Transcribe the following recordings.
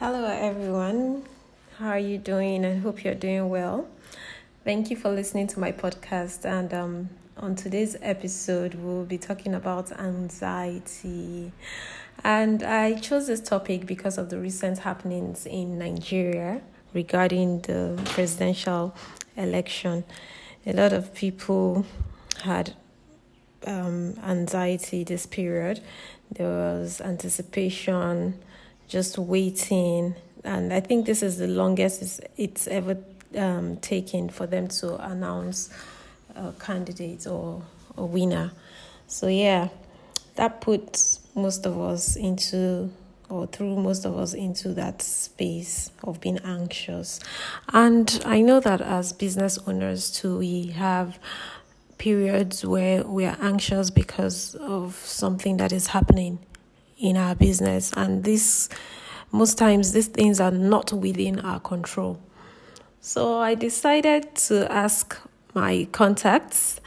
Hello, everyone. How are you doing? I hope you're doing well. Thank you for listening to my podcast. And um, on today's episode, we'll be talking about anxiety. And I chose this topic because of the recent happenings in Nigeria regarding the presidential election. A lot of people had um, anxiety this period. There was anticipation, just waiting, and I think this is the longest it's ever um, taken for them to announce a candidate or a winner. So yeah, that puts most of us into or threw most of us into that space of being anxious. And I know that as business owners too, we have periods where we are anxious because of something that is happening in our business. And this most times these things are not within our control. So i decided to ask my contacts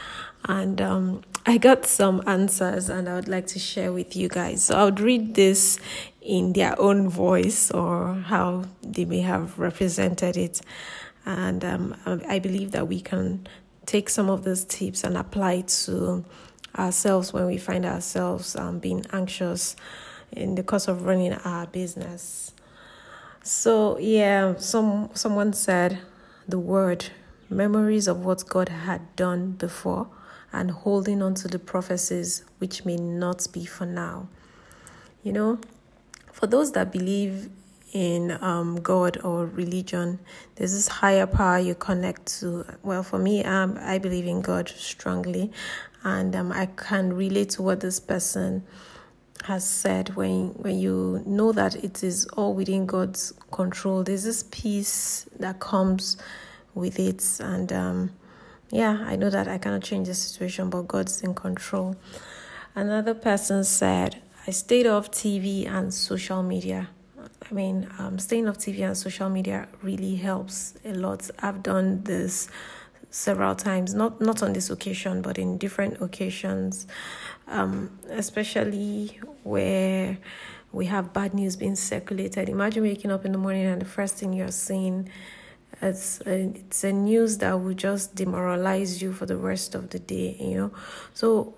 and um, i got some answers and i would like to share with you guys. So i would read this in their own voice or how they may have represented it. And um, i believe that we can take some of those tips and apply to ourselves when we find ourselves um, being anxious in the course of running our business. So yeah, some someone said the word memories of what God had done before and holding on to the prophecies which may not be for now. You know, for those that believe in um, God or religion. There's this higher power you connect to. Well, for me, um, I believe in God strongly, and um, I can relate to what this person has said. When when you know that it is all within God's control, there's this peace that comes with it, and um, yeah, I know that I cannot change the situation, but God's in control. Another person said, I stayed off TV and social media I mean, um, staying off TV and social media really helps a lot. I've done this several times, not not on this occasion, but in different occasions, um, especially where we have bad news being circulated. Imagine waking up in the morning and the first thing you're seeing it's a, it's a news that will just demoralize you for the rest of the day. You know, so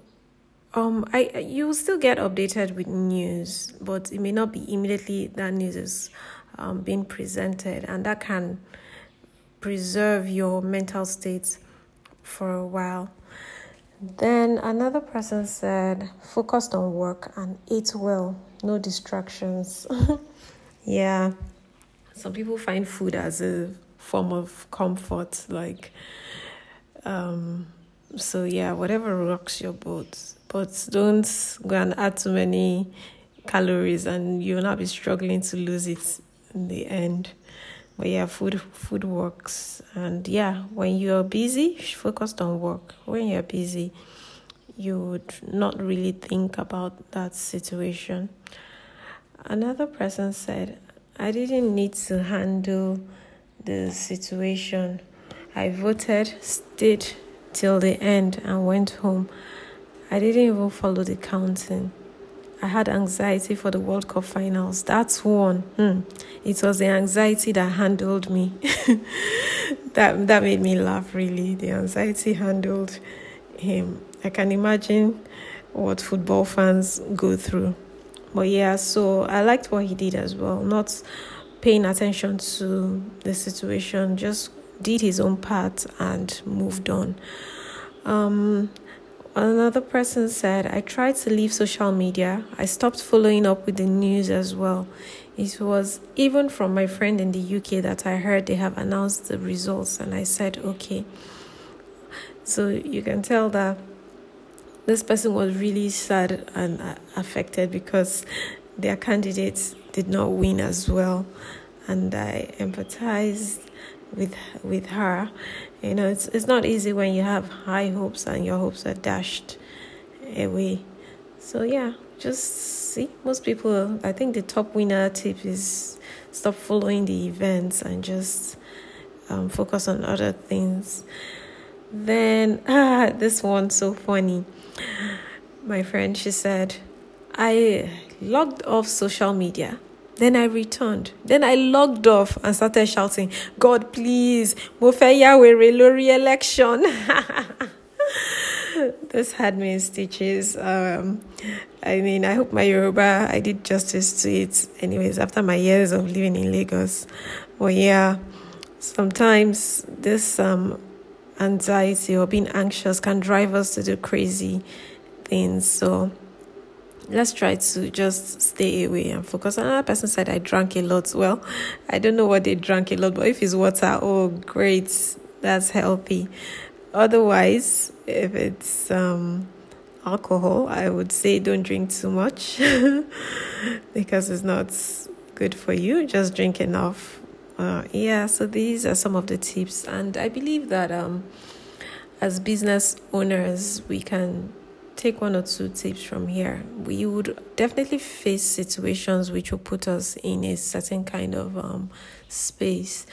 um, I you will still get updated with news, but it may not be immediately that news is um, being presented, and that can preserve your mental state for a while. Then another person said, focused on work and eat well, no distractions. yeah, some people find food as a form of comfort, like, um, so yeah, whatever rocks your boat but don't go and add too many calories and you'll not be struggling to lose it in the end. But yeah, food food works. And yeah, when you're busy, focused on work. When you're busy, you would not really think about that situation. Another person said, I didn't need to handle the situation. I voted, stayed till the end, and went home. I didn't even follow the counting. I had anxiety for the World Cup finals. That's one. Hmm. It was the anxiety that handled me. that that made me laugh really. The anxiety handled him. I can imagine what football fans go through. But yeah, so I liked what he did as well. Not paying attention to the situation, just did his own part and moved on. Um, Another person said, I tried to leave social media. I stopped following up with the news as well. It was even from my friend in the UK that I heard they have announced the results, and I said, okay. So you can tell that this person was really sad and uh, affected because their candidates did not win as well. And I empathized with with her. You know, it's it's not easy when you have high hopes and your hopes are dashed away. So yeah, just see most people. I think the top winner tip is stop following the events and just um, focus on other things. Then ah, this one's so funny. My friend, she said, I logged off social media Then I returned. Then I logged off and started shouting, God, please, mo fẹ́ yá wèrè lórí election. this had me in stitches. Um, I mean, I hope my Yoruba, I did justice to it. Anyways, after my years of living in Lagos. Well, yeah, sometimes this um, anxiety or being anxious can drive us to do crazy things. So, let's try to just stay away and focus. Another person said I drank a lot. Well, I don't know what they drank a lot, but if it's water, oh great, that's healthy. Otherwise, if it's um, alcohol, I would say don't drink too much because it's not good for you. Just drink enough. Uh, yeah, so these are some of the tips, and I believe that um, as business owners, we can take one or two tips from here. We would definitely face situations which will put us in a certain kind of um, space.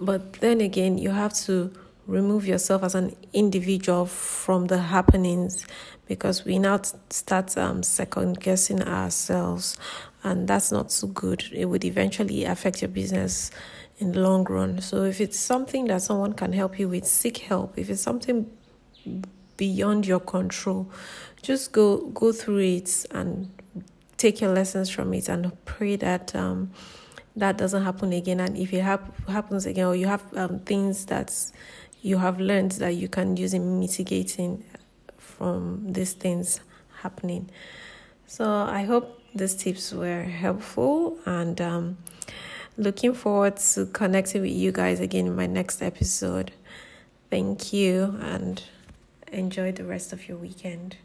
But then again, you have to remove yourself as an individual from the happenings because we now start um, second guessing ourselves, and that's not so good. It would eventually affect your business in the long run. So, if it's something that someone can help you with, seek help. If it's something beyond your control. Just go go through it and take your lessons from it and pray that um, that doesn't happen again. And if it hap- happens again or you have um, things that you have learned that you can use in mitigating from these things happening. So i hope these tips were helpful and um, looking forward to connecting with you guys again in my next episode. Thank you and enjoy the rest of your weekend.